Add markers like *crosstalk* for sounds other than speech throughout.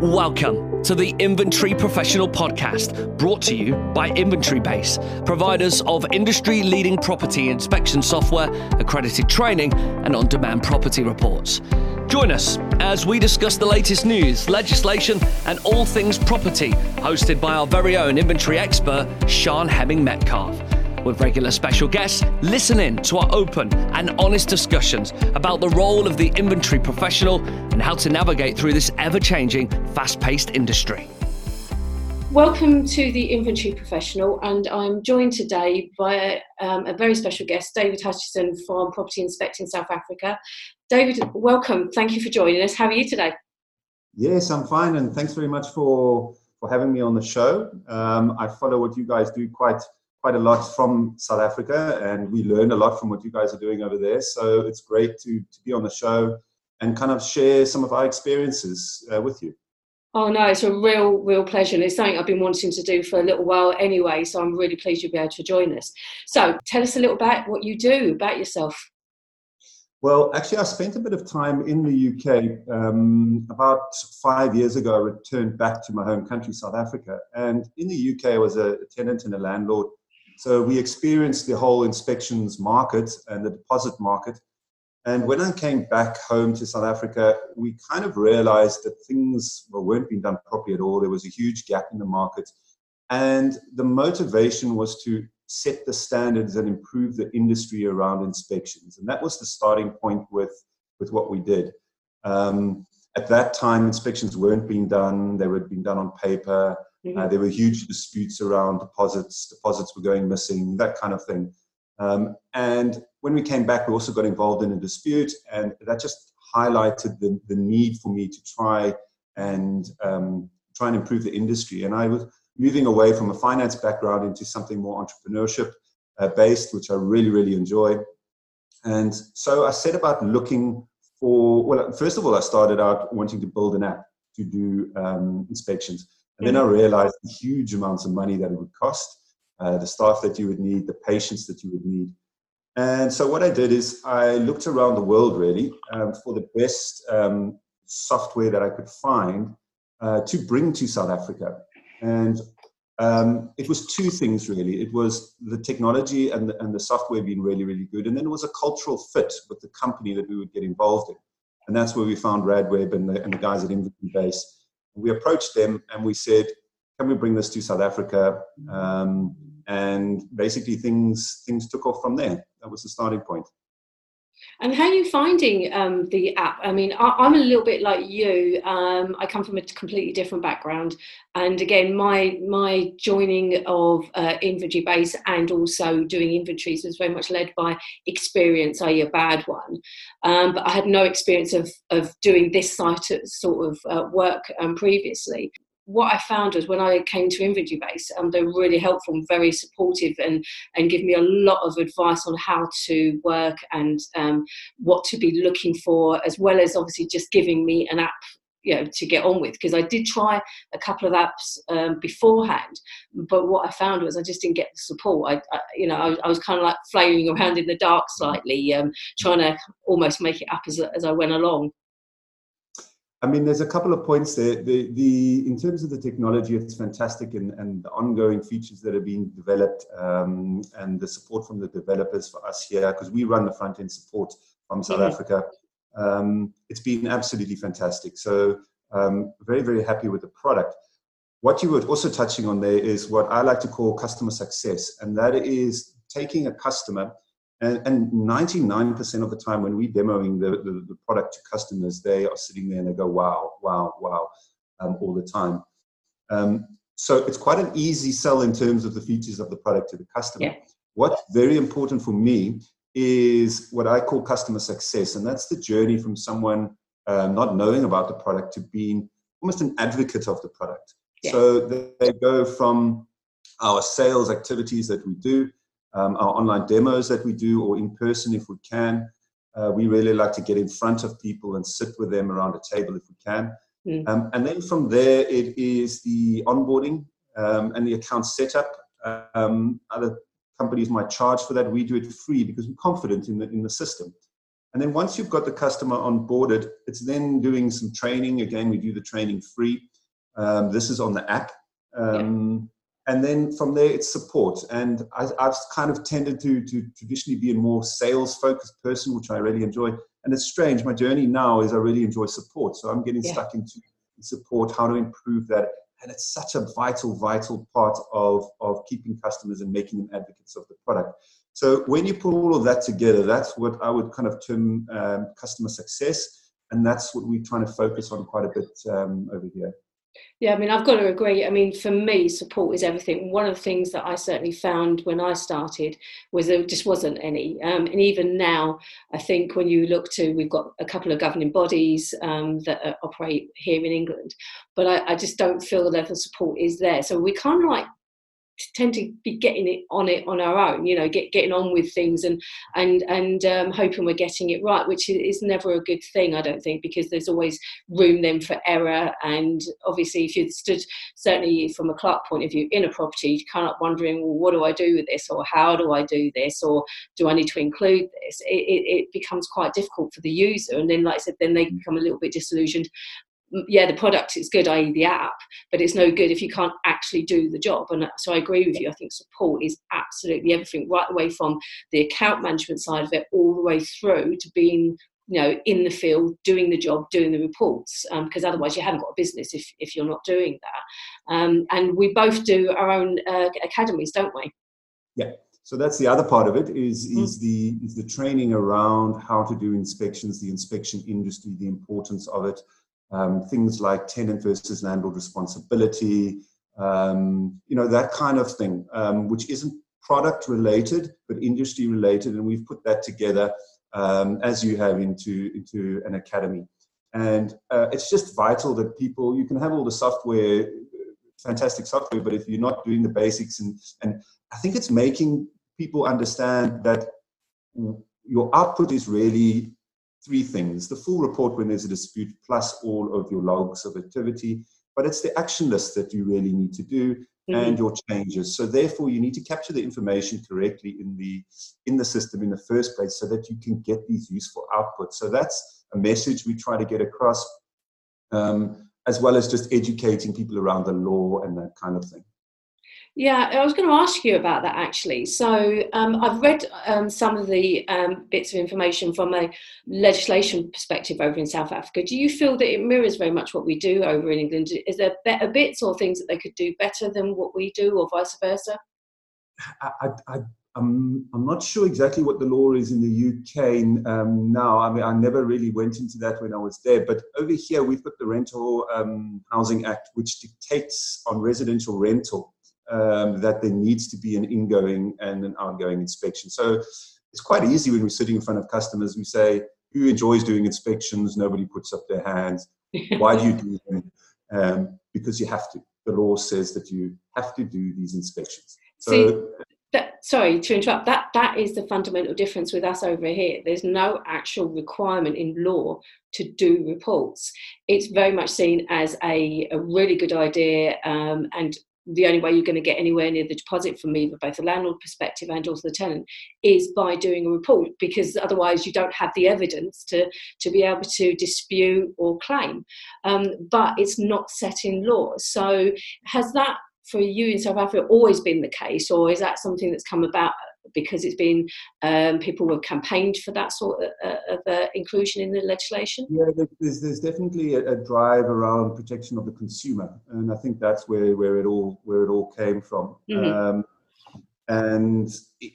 Welcome to the Inventory Professional Podcast, brought to you by Inventory Base, providers of industry leading property inspection software, accredited training, and on demand property reports. Join us as we discuss the latest news, legislation, and all things property, hosted by our very own inventory expert, Sián Hemming Metcalf with regular special guests, listen in to our open and honest discussions about the role of the inventory professional and how to navigate through this ever changing, fast paced industry. Welcome to the Inventory Professional, and I'm joined today by um, a very special guest, David Hutchison from Property Inspecting South Africa. David, welcome. Thank you for joining us. How are you today? Yes, I'm fine, and thanks very much for for having me on the show. Um, I follow what you guys do quite quite a lot from South Africa, and we learn a lot from what you guys are doing over there. So it's great to, to be on the show and kind of share some of our experiences uh, with you. Oh no, it's a real, real pleasure, and it's something I've been wanting to do for a little while anyway. So I'm really pleased you'll be able to join us. So tell us a little about what you do, about yourself. Well, actually, I spent a bit of time in the UK. Um, about five years ago, I returned back to my home country, South Africa. And in the UK, I was a tenant and a landlord so we experienced the whole inspections market and the deposit market. And when I came back home to South Africa, we kind of realized that things well, weren't being done properly at all. There was a huge gap in the market. And the motivation was to set the standards and improve the industry around inspections. And that was the starting point with, with what we did. Um, at that time, inspections weren't being done, they were being done on paper. Mm-hmm. Uh, there were huge disputes around deposits. Deposits were going missing, that kind of thing. Um, and when we came back, we also got involved in a dispute, and that just highlighted the, the need for me to try and um, try and improve the industry. And I was moving away from a finance background into something more entrepreneurship uh, based, which I really, really enjoy. And so I set about looking for, well, first of all, I started out wanting to build an app to do um, inspections. And then I realized the huge amounts of money that it would cost, uh, the staff that you would need, the patience that you would need. And so what I did is I looked around the world really um, for the best um, software that I could find uh, to bring to South Africa. And um, it was two things really. It was the technology and the, and the software being really, really good. And then it was a cultural fit with the company that we would get involved in. And that's where we found Radweb and the, and the guys at Inventory Base we approached them and we said, can we bring this to South Africa? Um, and basically things things took off from there. That was the starting point. And how are you finding um, the app? I mean, I, am a little bit like you. Um, I come from a completely different background, and again, my my joining of uh, inventory base and also doing inventories was very much led by experience, i.e., a bad one. Um, but I had no experience of of doing this site sort of uh, work um, previously what I found was when I came to Inventory Base, um, they were really helpful and very supportive and, and give me a lot of advice on how to work and um, what to be looking for, as well as obviously just giving me an app you know to get on with because I did try a couple of apps um, beforehand, but what I found was I just didn't get the support. I, I you know I, I, was kind of like flailing around in the dark slightly, um, trying to almost make it up as, as I went along. I mean, there's a couple of points there. The, the in terms of the technology, it's fantastic, and, and the ongoing features that are being developed, um, and the support from the developers for us here, because we run the front end support from South mm-hmm. Africa. Um, it's been absolutely fantastic. So, um, very very happy with the product. What you were also touching on there is what I like to call customer success, and that is taking a customer and, and 99% of the time when we're demoing the, the, the, product to customers, they are sitting there and they go, wow, wow, wow, um, all the time. Um, so it's quite an easy sell in terms of the features of the product to the customer. Yeah. What's very important for me is what I call customer success, and that's the journey from someone uh, not knowing about the product to being almost an advocate of the product. Yeah. So they go from our sales activities that we do um, our online demos that we do or in person if we can. Uh, we really like to get in front of people and sit with them around a table if we can. Mm. Um, and then from there, it is the onboarding um, and the account setup. Um, other companies might charge for that. We do it free because we're confident in the, in the system. And then once you've got the customer onboarded, it's then doing some training. Again, we do the training free. Um, this is on the app. Um, and then from there it's support. And I, have kind of tended to, to traditionally be a more sales focused person which i really enjoy. And it's strange my journey now is i really enjoy support. So i'm getting yeah. stuck into support how to improve that. And it's such a vital vital part of of keeping customers and making them advocates of the product. So when you put all of that together that's what i would kind of term um, customer success. And that's what we're trying to focus on quite a bit um, over here yeah, I mean, I've got to agree. I mean, for me, support is everything. One of the things that I certainly found when I started was there just wasn't any. Um, and even now, I think when you look to, we've got a couple of governing bodies um, that operate here in England, but I, I, just don't feel the level of support is there. So we kind of like tend to be getting it on it on our own you know get getting on with things and and and um, hoping we're getting it right which is never a good thing i don't think because there's always room then for error. And obviously if you stood certainly from a clerk point of view in a property you kind of wondering well what do i do with this? Or how do i do this? Or do i need to include this? It, it, it becomes quite difficult for the user. And then like i said then they become a little bit disillusioned yeah, the product is good, i.e., the app, but it's no good if you can't actually do the job. And so I agree with you. I think support is absolutely everything, right away from the account management side of it, all the way through to being you know in the field doing the job doing the reports because um, otherwise you haven't got a business if, if you're not doing that um, and we both do our own uh, academies don't we yeah so that's the other part of it is mm. is the is the training around how to do inspections the inspection industry the importance of it um, things like tenant versus landlord responsibility, um, you know, that kind of thing, um, which isn't product related, but industry related. And we've put that together um, as you have into, into an academy. And uh, it's just vital that people, you can have all the software, fantastic software, but if you're not doing the basics, and, and I think it's making people understand that your output is really three things the full report when there's a dispute, plus all of your logs of activity. But it's the action list that you really need to do mm-hmm. and your changes. So therefore, you need to capture the information correctly in the in the system in the first place, so that you can get these useful outputs. So that's a message we try to get across, um, as well as just educating people around the law and that kind of thing. Yeah, I was going to ask you about that actually. So um, I've read um, some of the um, bits of information from a legislation perspective over in South Africa. Do you feel that it mirrors very much what we do over in England? Is there better bits or things that they could do better than what we do, or vice versa? I, I, I'm, I'm not sure exactly what the law is in the UK um, now. I mean, I never really went into that when I was there. But over here, we've got the Rental um, Housing Act, which dictates on residential rental um, that there needs to be an ingoing and an outgoing inspection. So it's quite easy when we're sitting in front of customers. We say, "Who enjoys doing inspections?" Nobody puts up their hands. Why do you do them? Um, because you have to. The law says that you have to do these inspections. So. See, that, sorry to interrupt. That that is the fundamental difference with us over here. There's no actual requirement in law to do reports. It's very much seen as a, a really good idea um, and the only way you're going to get anywhere near the deposit from either both the landlord perspective and also the tenant is by doing a report because otherwise you don't have the evidence to to be able to dispute or claim. Um, but it's not set in law. So has that for you in south africa always been the case or is that something that's come about because it's been um, people have campaigned for that sort of, uh, of uh, inclusion in the legislation? Yeah, there's, there's definitely a, a, drive around protection of the consumer, and I think that's where, where it all where it all came from. Mm-hmm. Um, and it,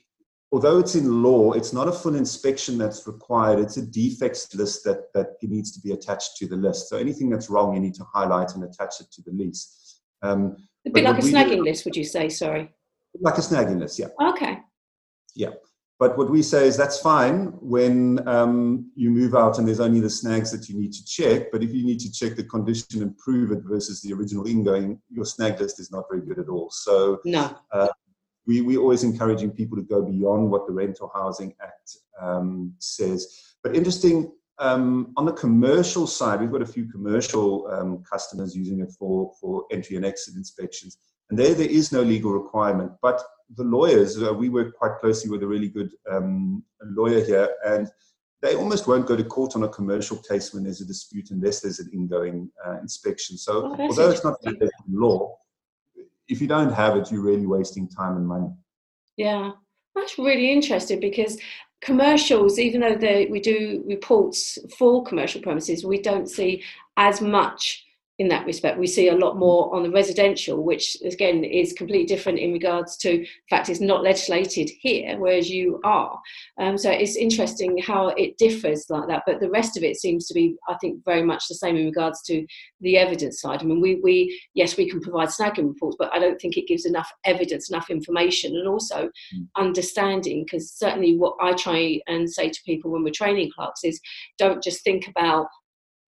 although it's in law, it's not a full inspection that's required. It's a defects list that that needs to be attached to the list. So anything that's wrong, you need to highlight and attach it to the lease. Um, a bit like a snagging do, list, would you say? Sorry. Like a snagging list, yeah. Okay. Yeah. But what we say is that's fine when um, you move out and there's only the snags that you need to check. But if you need to check the condition and prove it versus the original ingoing, your snag list is not very good at all. So no. Uh, we, we're always encouraging people to go beyond what the Rental Housing Act um, says. But interesting, um, on the commercial side, we've got a few commercial um, customers using it for, for entry and exit inspections. And there, there is no legal requirement. But the lawyers, uh, we work quite closely with a really good um, lawyer here, and they almost won't go to court on a commercial case when there's a dispute unless there's an ingoing uh, inspection. So, oh, although it's not in law, if you don't have it, you're really wasting time and money. Yeah, that's really interesting because commercials, even though they, we do reports for commercial premises, we don't see as much in that respect. We see a lot more on the residential, which again is completely different in regards to the fact it's not legislated here, whereas you are. Um, so it's interesting how it differs like that. But the rest of it seems to be, I think, very much the same in regards to the evidence side. I mean, we, we yes, we can provide snagging reports, but I don't think it gives enough evidence, enough information, and also mm. understanding. Because certainly, what I try and say to people when we're training clerks is, don't just think about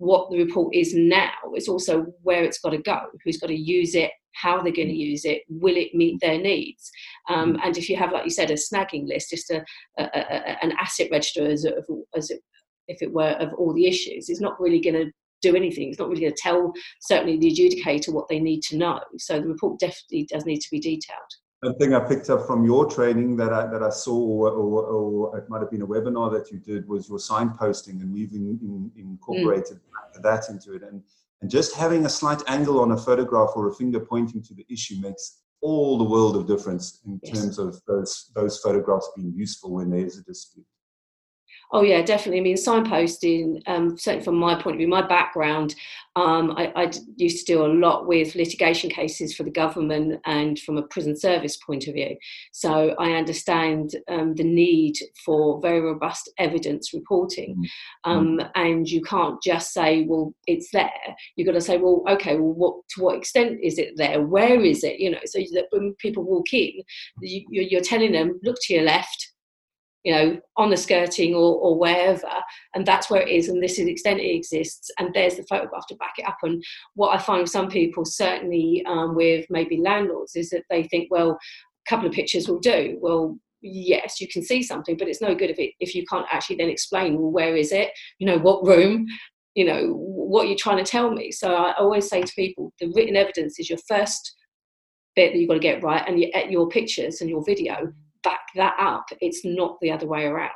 what the report is now. It's also where it's got to go, who's got to use it, how they're going to mm. use it, will it meet their needs? Um, mm. and if you have, like you said, a snagging list, just a, a, a an asset register as, a, as it, if it were of all the issues, it's not really going to do anything. It's not really going to tell certainly the adjudicator what they need to know. So the report definitely does need to be detailed. One thing I picked up from your training that I, that I saw, or, or, or, it might have been a webinar that you did, was your signposting, and we've in, in, incorporated mm. that into it. And, and just having a slight angle on a photograph or a finger pointing to the issue makes all the world of difference in yes. terms of those, those photographs being useful when there is a dispute. Oh yeah, definitely. I mean, signposting. Um, certainly from my point of view, my background, um, I, I, used to do a lot with litigation cases for the government and from a prison service point of view. So I understand um, the need for very robust evidence reporting, mm-hmm. um, and you can't just say, "Well, it's there." You've got to say, "Well, okay, well, what to what extent is it there? Where is it?" You know, so that when people walk in, you, you're telling them, "Look to your left." You know, on the skirting or, or wherever, and that's where it is, and this is the extent it exists, and there's the photograph to back it up. And what I find with some people, certainly um, with maybe landlords, is that they think, well, a couple of pictures will do. Well, yes, you can see something, but it's no good if it if you can't actually then explain, well, where is it? You know, what room? You know, what you're trying to tell me. So I always say to people, the written evidence is your first bit that you've got to get right, and your, your pictures and your video back that up. It's not the other way around.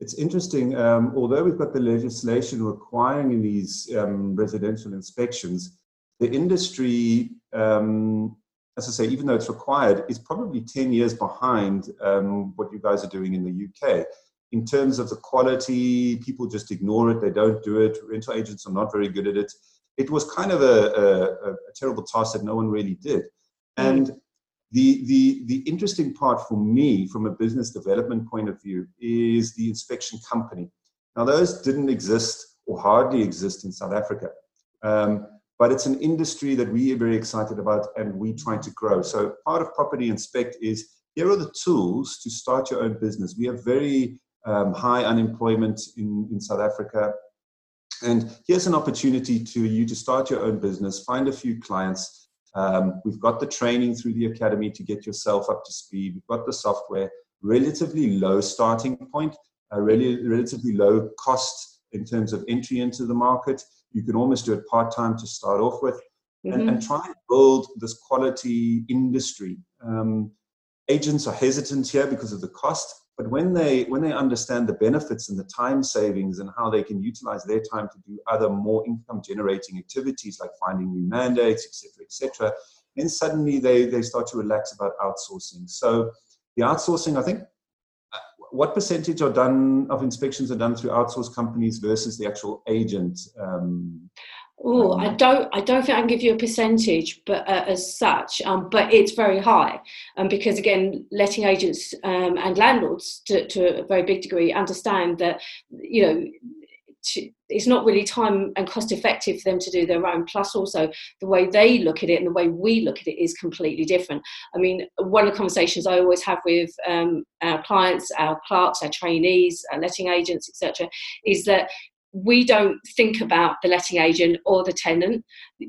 It's interesting, um, although we've got the legislation requiring these um, residential inspections, the industry, um, as I say, even though it's required, is probably 10 years behind um, what you guys are doing in the UK. In terms of the quality, people just ignore it, they don't do it. Rental agents are not very good at it. It was kind of a, a, a terrible task that no one really did. Mm. And the, the, the interesting part for me, from a business development point of view, is the inspection company. Now, those didn't exist or hardly exist in South Africa. Um, but it's an industry that we are very excited about and we trying to grow. So part of Property Inspect is here are the tools to start your own business. We have very um, high unemployment in, in South Africa. And here's an opportunity to you to start your own business, find a few clients, um, we've got the training through the academy to get yourself up to speed. We've got the software, relatively low starting point, a really relatively low cost in terms of entry into the market. You can almost do it part time to start off with, mm-hmm. and, and, try and build this quality industry. Um, agents are hesitant here because of the cost, but when they when they understand the benefits and the time savings and how they can utilize their time to do other more income generating activities like finding new mandates, etc., etc., then suddenly they they start to relax about outsourcing. So the outsourcing, I think, uh, what percentage are done of inspections are done through outsourced companies versus the actual agent? Um, Oh, I don't. I don't think I can give you a percentage, but uh, as such, um, but it's very high, um, because again, letting agents um, and landlords, to, to, a very big degree, understand that you know to, it's not really time and cost effective for them to do their own. Plus, also the way they look at it and the way we look at it is completely different. I mean, one of the conversations I always have with um, our clients, our clerks, our trainees, our letting agents, etc., is that we don't think about the letting agent or the tenant.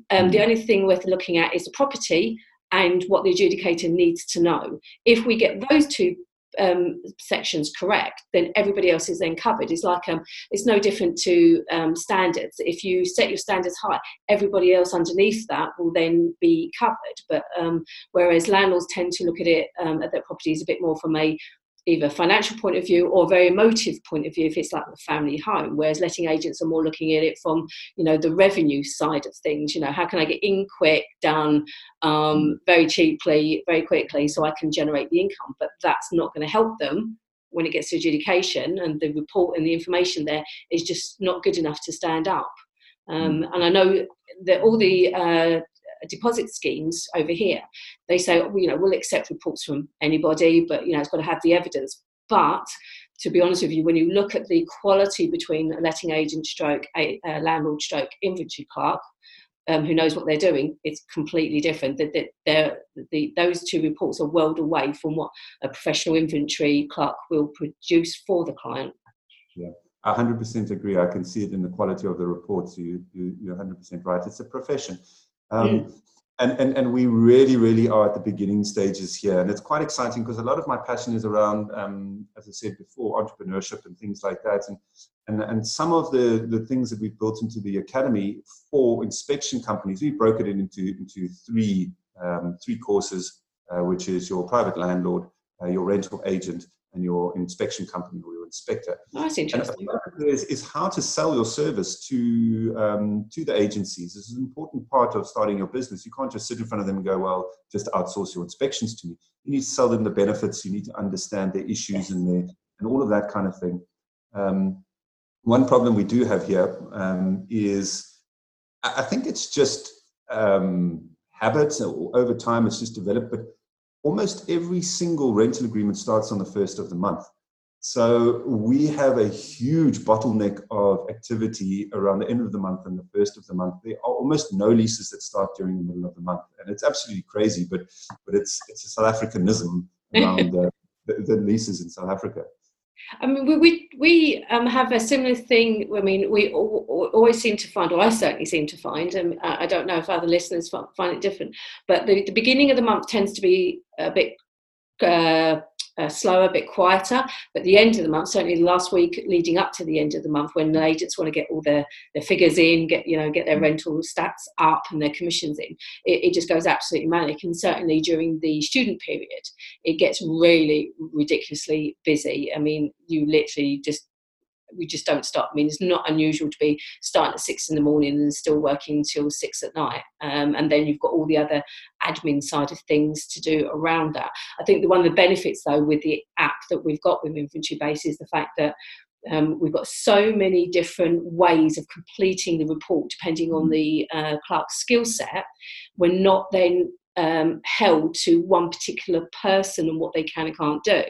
Um, the mm. only thing worth looking at is the property and what the adjudicator needs to know. If we get those two um, sections correct, then everybody else is then covered. It's like um, it's no different to um, standards. If you set your standards high, everybody else underneath that will then be covered. But um, whereas landlords tend to look at it um, at their properties a bit more from a either financial point of view or very emotive point of view if it's like a family home whereas letting agents are more looking at it from you know the revenue side of things you know how can i get in quick done um, very cheaply very quickly so i can generate the income? But that's not going to help them when it gets to adjudication and the report and the information there is just not good enough to stand up. Um, mm. and i know that all the uh, deposit schemes over here, they say, you know, we'll accept reports from anybody, but you know, it's got to have the evidence. But to be honest with you, when you look at the quality between a letting agent stroke, a, landlord stroke inventory clerk, um, who knows what they're doing, it's completely different. That the, the, those two reports are world away from what a professional inventory clerk will produce for the client. Yeah. I 100% agree. I can see it in the quality of the reports. You, you, you're 100% right. It's a profession. Um, mm. and, and, and we really, really are at the beginning stages here. And it's quite exciting because a lot of my passion is around, um, as I said before, entrepreneurship and things like that. And, and, and some of the, the things that we've built into the academy for inspection companies, we broke it into, into three, um, three courses, uh, which is your private landlord, uh, your rental agent, and your inspection company or your inspector. Oh, that's interesting. Is, is how to sell your service to um, to the agencies. This is an important part of starting your business. You can't just sit in front of them and go, "Well, just outsource your inspections to me." You need to sell them the benefits. You need to understand their issues and their and all of that kind of thing. Um, one problem we do have here um, is, I think it's just um, habits over time. It's just developed, but almost every single rental agreement starts on the first of the month. So we have a huge bottleneck of activity around the end of the month and the first of the month. There are almost no leases that start during the middle of the month, and it's absolutely crazy. But but it's it's a South Africanism around *laughs* uh, the, the leases in South Africa. I mean, we we, we um, have a similar thing. I mean, we always seem to find, or I certainly seem to find, and I don't know if other listeners find it different, but the, the beginning of the month tends to be a bit uh, uh, slower, a bit quieter. But the end of the month, certainly the last week leading up to the end of the month, when the agents want to get all their, their figures in, get you know get their mm. rental stats up and their commissions in, it, it just goes absolutely manic. And certainly during the student period, it gets really ridiculously busy. I mean, you literally just we just don't stop. I mean, it's not unusual to be starting at six in the morning and still working till six at night. Um, and then you've got all the other admin side of things to do around that. I think the, one of the benefits, though, with the app that we've got with Inventory Base is the fact that um, we've got so many different ways of completing the report depending on the uh, clerk's skill set. We're not then um, held to one particular person and what they can and can't do.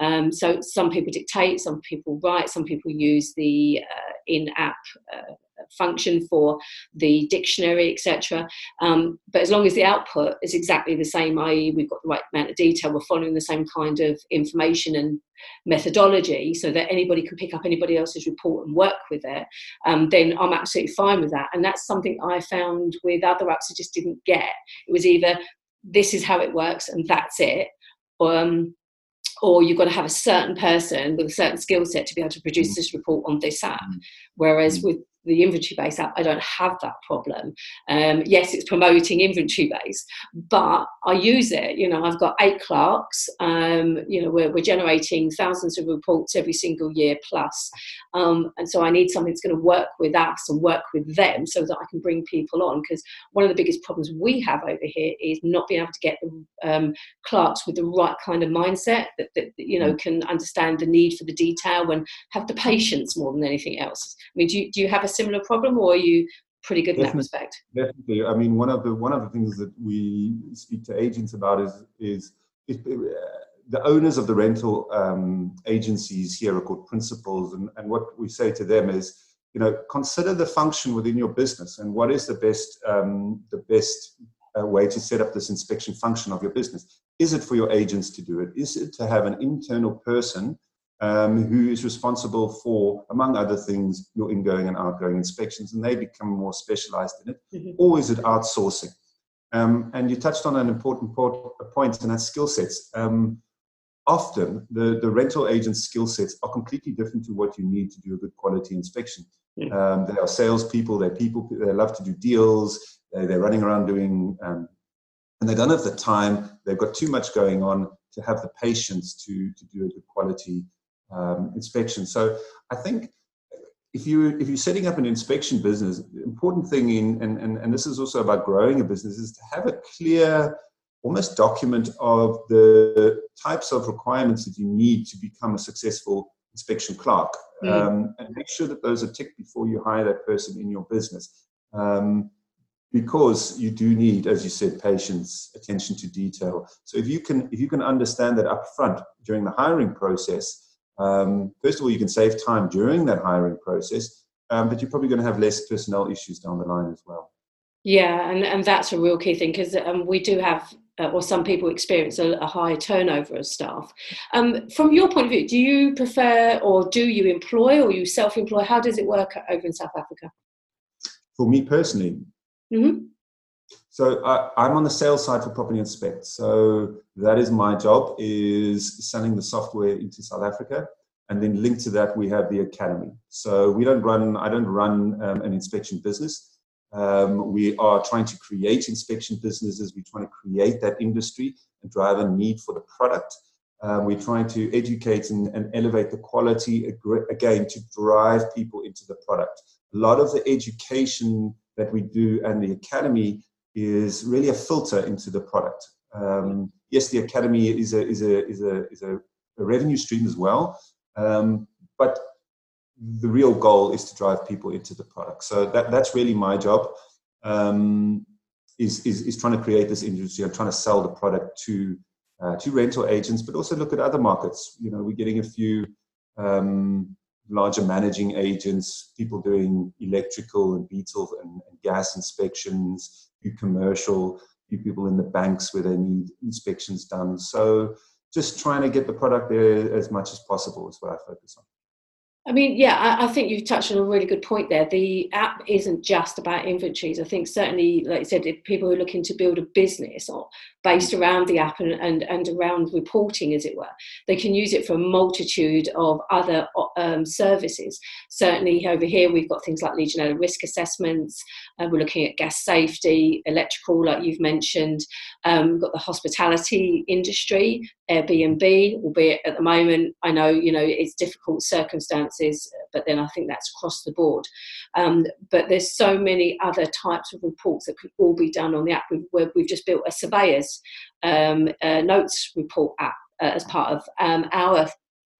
Um, so some people dictate, some people write, some people use the uh, in-app uh, function for the dictionary, etc. Um, but as long as the output is exactly the same, i.e., we've got the right amount of detail, we're following the same kind of information and methodology so that anybody can pick up anybody else's report and work with it, um, then I'm absolutely fine with that. And that's something I found with other apps I just didn't get. It was either this is how it works and that's it. Um, or you've got to have a certain person with a certain skill set to be able to produce mm. this report on this app. Mm. Whereas mm. with the inventory base app, I don't have that problem. Um, yes, it's promoting inventory base, but I use it. You know, I've got eight clerks. Um, you know, we're, we're generating thousands of reports every single year plus. Um, and so I need something that's going to work with us and work with them so that I can bring people on. Because one of the biggest problems we have over here is not being able to get the um, clerks with the right kind of mindset that, that, you know, can understand the need for the detail and have the patience more than anything else. I mean, do you, do you have a similar problem, or are you pretty good definitely, in that respect? Definitely. I mean, one of the one of the things that we speak to agents about is is, is uh, the owners of the rental um, agencies here are called principals, and, and what we say to them is, you know, consider the function within your business and what is the best um, the best uh, way to set up this inspection function of your business. Is it for your agents to do it? Is it to have an internal person um, who is responsible for, among other things, your ingoing and outgoing inspections, and they become more specialized in it, mm-hmm. or is it outsourcing? Um, and you touched on an important point, and that's skill sets. Um, often, the, the rental agent's skill sets are completely different to what you need to do a good quality inspection. Mm-hmm. Um, they are salespeople, they're people, they love to do deals, they're, they're running around doing um, and they don't have the time. They've got too much going on to have the patience to to do a good quality um, inspection. So I think if you if you're setting up an inspection business, the important thing in and, and, and this is also about growing a business is to have a clear almost document of the types of requirements that you need to become a successful inspection clerk mm. um, and make sure that those are ticked before you hire that person in your business um, because you do need as you said patience attention to detail so if you can if you can understand that up front during the hiring process um, first of all, you can save time during that hiring process, um, but you're probably going to have less personnel issues down the line as well. Yeah, and, and that's a real key thing because um, we do have, uh, or some people experience a, a high turnover of staff. Um, from your point of view, do you prefer or do you employ or you self employ? How does it work over in South Africa? For me personally, mm-hmm. So I, I'm on the sales side for Property Inspect. So that is my job is selling the software into South Africa. And then linked to that, we have the academy. So we don't run, I don't run um, an inspection business. Um, we are trying to create inspection businesses. We're trying to create that industry and drive a need for the product. Um, we're trying to educate and, and, elevate the quality again to drive people into the product. A lot of the education that we do and the academy is really a filter into the product. Um, yes, the academy is a is a is a is a, a revenue stream as well, um, but the real goal is to drive people into the product. So that that's really my job. Um, is, is is trying to create this industry. I'm trying to sell the product to uh, to rental agents, but also look at other markets. You know, we're getting a few um, larger managing agents, people doing electrical and beetle and, and gas inspections, few commercial, few people in the banks where they need inspections done. So just trying to get the product there as much as possible is what I focus on. I mean, yeah, I, I, think you've touched on a really good point there. The app isn't just about inventories. I think certainly, like I said, if people are looking to build a business or based around the app and, and, and around reporting, as it were, they can use it for a multitude of other um, services. Certainly, over here, we've got things like Legionella risk assessments. Uh, we're looking at gas safety, electrical, like you've mentioned. Um, we've got the hospitality industry, Airbnb, albeit at the moment, I know, you know, it's difficult circumstances, but then I think that's across the board. Um, but there's so many other types of reports that could all be done on the app. We've, we've just built a surveyor's um, notes report app uh, as part of um, our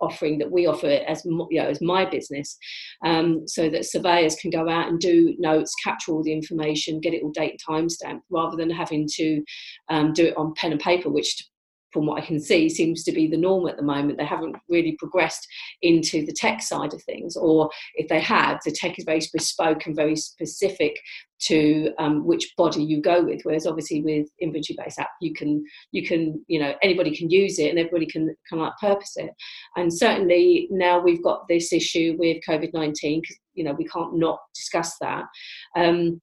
offering that we offer as you know as my business um, so that surveyors can go out and do notes capture all the information get it all date and timestamp rather than having to um, do it on pen and paper which from what I can see, seems to be the norm at the moment. They haven't really progressed into the tech side of things, or if they have, the tech is very bespoke and very specific to um, which body you go with. Whereas obviously with inventory-based app, you can you can you know anybody can use it and everybody can can like purpose it. And certainly now we've got this issue with COVID nineteen because you know we can't not discuss that. Um,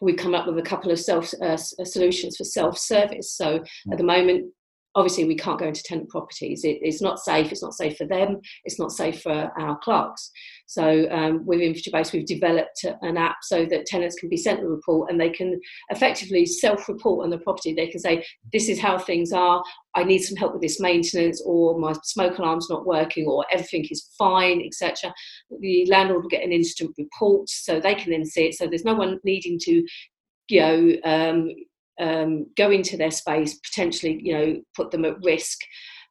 we come up with a couple of self uh, solutions for self service. So at the moment, obviously we can't go into tenant properties. It, it's not safe. It's not safe for them. It's not safe for our clerks. So um, with Inventory we've developed an app so that tenants can be sent a report and they can effectively self-report on the property. They can say, "This is how things are. I need some help with this maintenance, or my smoke alarm's not working, or everything is fine, etc." The landlord will get an instant report, so they can then see it. So there's no one needing to you know, um, um, go into their space, potentially, you know, put them at risk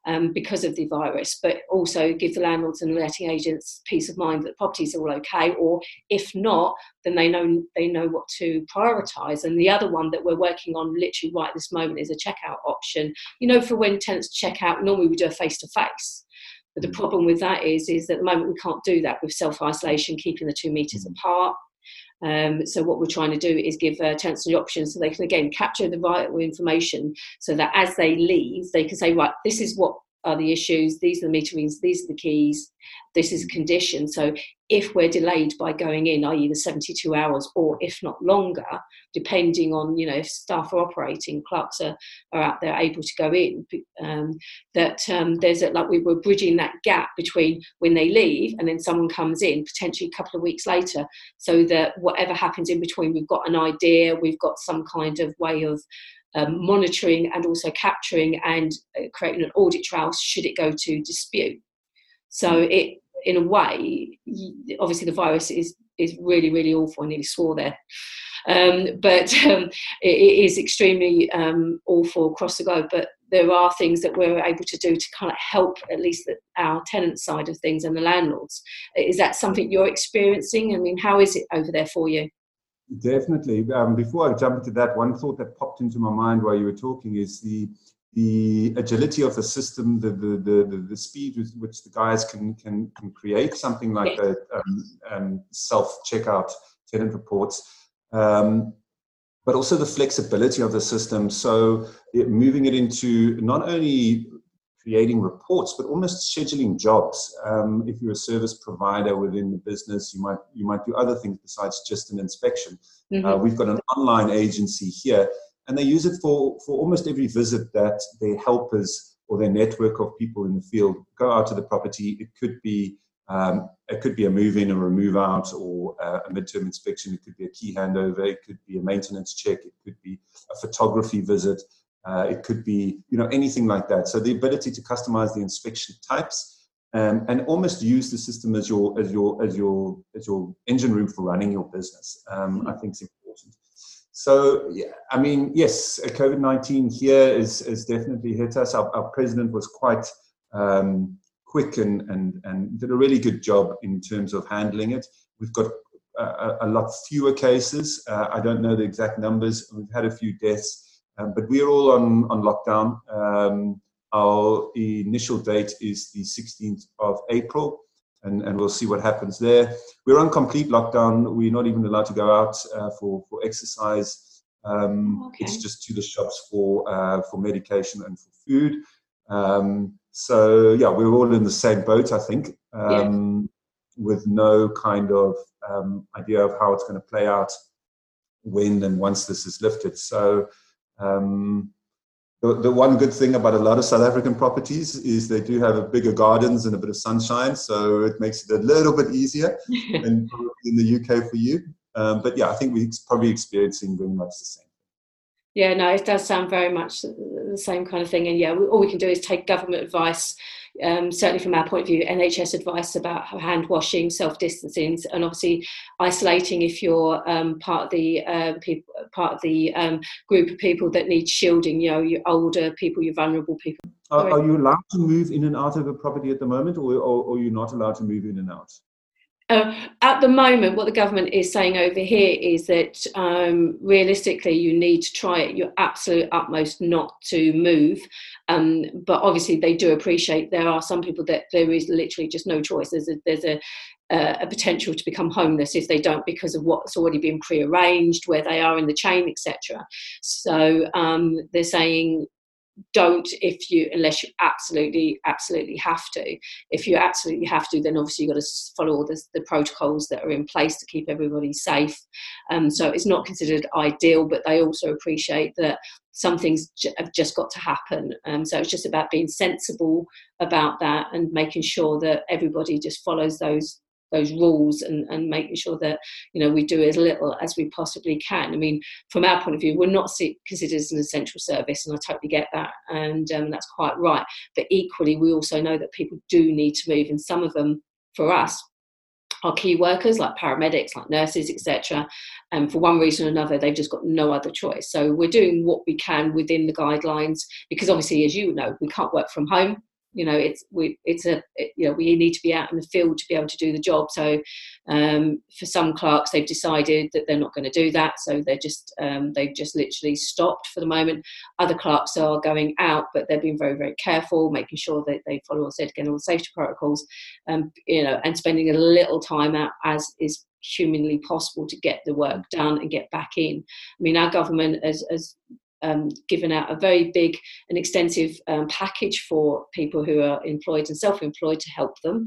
um, because of the virus, but also give the landlords and letting agents peace of mind that properties are all okay, or if not, then they know they know what to prioritise. And the other one that we're working on literally right this moment is a checkout option. You know, for when tenants check out, normally we do a face to face. But the mm. problem with that is, is that at the moment we can't do that with self isolation, keeping the two meters mm. apart. Um, so what we're trying to do is give uh, tenants the option so they can again capture the vital information so that as they leave, they can say, right, this is what are the issues, these are the meter these are the keys, this is a condition. So if we're delayed by going in, i.e. the 72 hours, or if not longer, depending on, you know, if staff are operating, clerks are, are out there able to go in, um, that um, there's a, like we were bridging that gap between when they leave and then someone comes in, potentially a couple of weeks later, so that whatever happens in between, we've got an idea, we've got some kind of way of um, monitoring and also capturing and uh, creating an audit trail should it go to dispute. So it, in a way, obviously the virus is is really really awful. I nearly swore there. Um, but *laughs* um, it, it is extremely um, awful across the globe. But there are things that we're able to do to kind of help at least the, our tenant side of things and the landlords. Is that something you're experiencing? I mean, how is it over there for you? Definitely. Um, before I jump into that, one thought that popped into my mind while you were talking is the the agility of the system, the the the, the speed with which the guys can can, can create something like yes. a um, um, self checkout tenant reports. Um, but also the flexibility of the system. So it, moving it into not only creating reports, but almost scheduling jobs. Um, if you're a service provider within the business, you might you might do other things besides just an inspection. Mm-hmm. Uh, we've got an online agency here, and they use it for for almost every visit that their helpers or their network of people in the field go out to the property. It could be um, it could be a move in or a move out or uh, a midterm inspection. It could be a key handover. It could be a maintenance check. It could be a photography visit. Uh, it could be you know anything like that. So the ability to customize the inspection types um, and almost use the system as your as your as your as your engine room for running your business. Um, I think is important. So yeah, I mean yes, COVID nineteen here is is definitely hit us. Our, our president was quite um, quick and, and, and did a really good job in terms of handling it. We've got a, a lot fewer cases. Uh, I don't know the exact numbers. We've had a few deaths, um, but we're all on, on lockdown. Um, our initial date is the 16th of April, and, and we'll see what happens there. We're on complete lockdown. We're not even allowed to go out uh, for, for exercise. Um, okay. It's just to the shops for, uh, for medication and for food. Um, so yeah, we're all in the same boat, I think, um, yeah. with no kind of um, idea of how it's going to play out when and once this is lifted. So um, the, the one good thing about a lot of South African properties is they do have a bigger gardens and a bit of sunshine, so it makes it a little bit easier *laughs* than in the UK for you. Um, but yeah, I think we're probably experiencing very much the same. Yeah, no, it does sound very much the same kind of thing. And yeah, we, all we can do is take government advice, um, certainly from our point of view, NHS advice about hand washing, self distancing, and obviously isolating if you're um, part of the uh, people, part of the um, group of people that need shielding. You know, your older people, your vulnerable people. Are, are, you allowed to move in and out of a property at the moment, or, or, or are you not allowed to move in and out? Uh, at the moment, what the government is saying over here is that um, realistically, you need to try at your absolute utmost not to move. Um, but obviously, they do appreciate there are some people that there is literally just no choice. There's a, there's a, uh, a potential to become homeless if they don't because of what's already been pre-arranged, where they are in the chain, etc. So um, they're saying don't if you unless you absolutely absolutely have to. If you absolutely have to then obviously you've got to follow all the, the protocols that are in place to keep everybody safe. Um, so it's not considered ideal but they also appreciate that some things have just got to happen. Um, so it's just about being sensible about that and making sure that everybody just follows those those rules and, and making sure that you know we do as little as we possibly can. I mean, from our point of view, we're not considered as an essential service, and I totally get that, and um, that's quite right. But equally, we also know that people do need to move, and some of them, for us, are key workers like paramedics, like nurses, etc. And for one reason or another, they've just got no other choice. So we're doing what we can within the guidelines because obviously, as you know, we can't work from home you know it's we it's a it, you know we need to be out in the field to be able to do the job. So um, for some clerks they've decided that they're not going to do that. So they're just um, they've just literally stopped for the moment. Other clerks are going out but they're being very very careful making sure that they follow said again all the safety protocols um, you know and spending a little time out as is humanly possible to get the work done and get back in. I mean our government has, has um, given out a very big and extensive um, package for people who are employed and self employed to help them.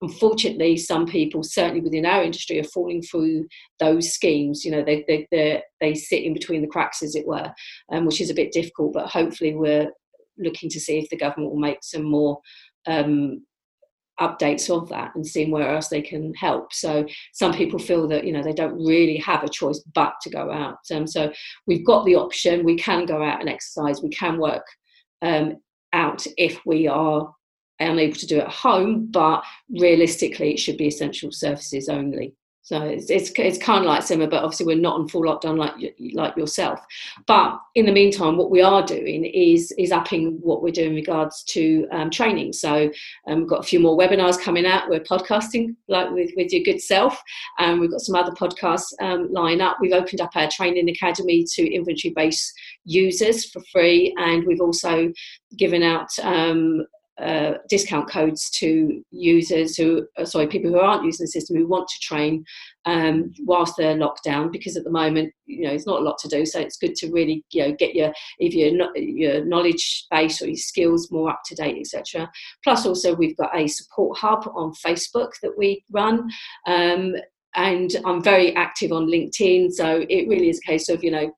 Unfortunately, some people, certainly within our industry, are falling through those schemes. You know, they, they, they, they sit in between the cracks, as it were, um, which is a bit difficult, but hopefully, we're looking to see if the government will make some more um, updates of that and seeing where else they can help. So some people feel that you know they don't really have a choice but to go out. Um, so we've got the option. We can go out and exercise. We can work um, out if we are unable to do it at home. But realistically, it should be essential services only. So it's, it's, it's kind of like similar, but obviously we're not on full lockdown like like yourself. But in the meantime, what we are doing is is upping what we're doing in regards to um, training. So um, we've got a few more webinars coming out. We're podcasting like with, with your good self, and we've got some other podcasts um, line up. We've opened up our training academy to inventory based users for free, and we've also given out um, uh, discount codes to users who, uh, sorry, people who aren't using the system who want to train um, whilst they're locked down. Because at the moment, you know, it's not a lot to do, so it's good to really, you know, get your if your your knowledge base or your skills more up to date, etc. Plus, also we've got a support hub on Facebook that we run. Um, and I'm very active on LinkedIn, so it really is a case of you know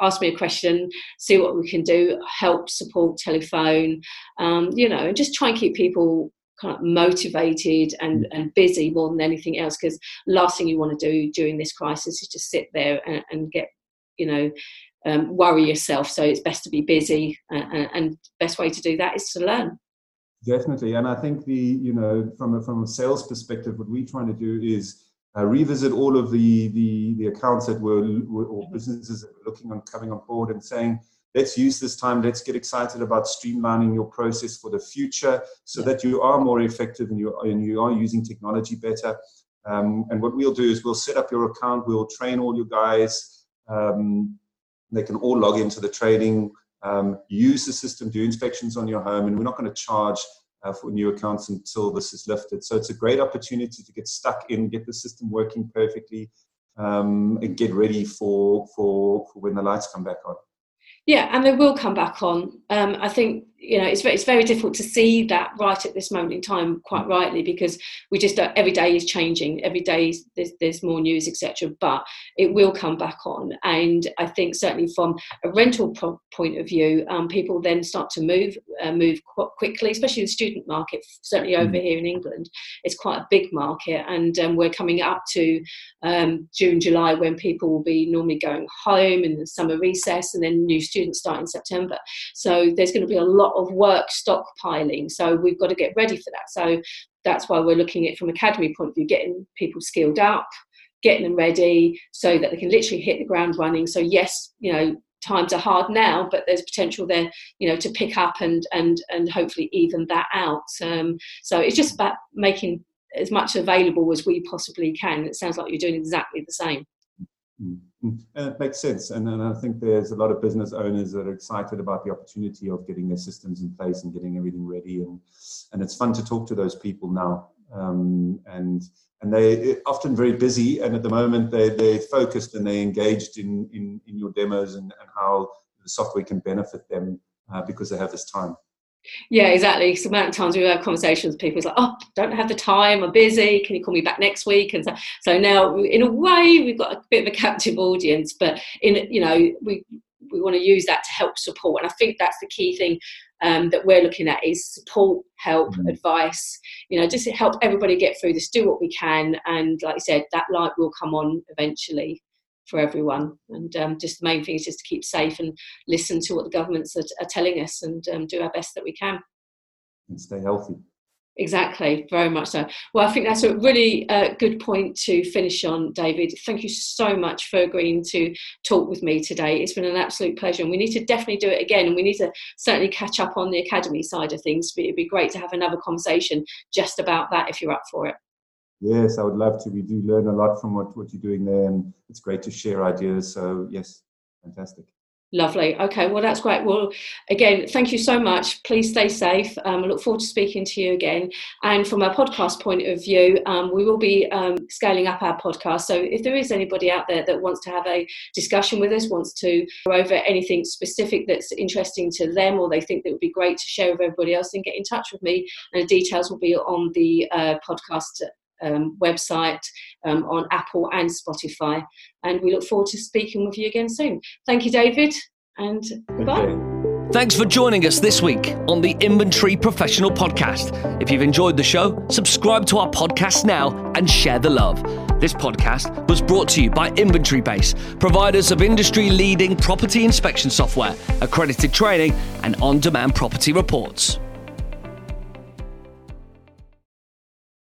ask me a question, see what we can do, help, support, telephone, um, you know, and just try and keep people kind of motivated and, and busy more than anything else. Because last thing you want to do during this crisis is just sit there and, and get, you know, um, worry yourself. So it's best to be busy, and, and best way to do that is to learn. Definitely, and I think the you know from a, from a sales perspective, what we're trying to do is uh, revisit all of the, the, the accounts that were, were, or businesses that were looking on coming on board and saying, let's use this time, let's get excited about streamlining your process for the future so that you are more effective and you, and you are using technology better. Um, and what we'll do is we'll set up your account, we'll train all you guys. Um, they can all log into the training, um, use the system, do inspections on your home, and we're not going to charge uh, for new accounts until this is lifted. So it's a great opportunity to get stuck in, get the system working perfectly, um, and get ready for, for, for when the lights come back on. Yeah, and they will come back on. Um, I think you know it's very, it's very difficult to see that right at this moment in time quite rightly because we just uh, every day is changing every day there's, there's more news etc but it will come back on. And i think certainly from a rental pro- point of view um, people then start to move uh, move qu- quickly especially the student market certainly over mm. here in england it's quite a big market. And um, we're coming up to um, june july when people will be normally going home in the summer recess and then new students start in september. So there's going to be a lot lot of work stockpiling. So we've got to get ready for that. So that's why we're looking at from academy point of view, getting people skilled up, getting them ready so that they can literally hit the ground running. So yes, you know, times are hard now, but there's potential there, you know, to pick up and and and hopefully even that out. Um, so it's just about making as much available as we possibly can. It sounds like you're doing exactly the same. Mm-hmm. And it makes sense. And, and I think there's a lot of business owners that are excited about the opportunity of getting their systems in place and getting everything ready. And, and it's fun to talk to those people now. Um, and and they're often very busy. And at the moment, they, they're focused and they're engaged in, in, in your demos and, and how the software can benefit them uh, because they have this time. Yeah, exactly. So amount of times we've had conversations with people, it's like, oh, don't have the time, I'm busy, can you call me back next week? And so, so now, in a way, we've got a bit of a captive audience, but in, you know, we, we want to use that to help support. And I think that's the key thing um, that we're looking at is support, help, mm-hmm. advice, you know, just help everybody get through this, do what we can. And like I said, that light will come on eventually for everyone. And um, just the main thing is just to keep safe and listen to what the governments are, are telling us and um, do our best that we can. And stay healthy. Exactly, very much so. Well, I think that's a really uh, good point to finish on, David. Thank you so much for agreeing to talk with me today. It's been an absolute pleasure, and we need to definitely do it again. And we need to certainly catch up on the academy side of things. But it'd be great to have another conversation just about that if you're up for it. Yes, I would love to. We do learn a lot from what, what you're doing there, and it's great to share ideas. So, yes, fantastic. Lovely. Okay, well, that's great. Well, again, thank you so much. Please stay safe. Um, I look forward to speaking to you again. And from a podcast point of view, um, we will be um, scaling up our podcast. So if there is anybody out there that wants to have a discussion with us, wants to go over anything specific that's interesting to them, or they think that would be great to share with everybody else, then get in touch with me. And the details will be on the uh, podcast um, website, um, on Apple and Spotify. And we look forward to speaking with you again soon. Thank you, David, and goodbye. Thanks for joining us this week on the Inventory Professional Podcast. If you've enjoyed the show, subscribe to our podcast now and share the love. This podcast was brought to you by Inventory Base, providers of industry leading property inspection software, accredited training, and on demand property reports.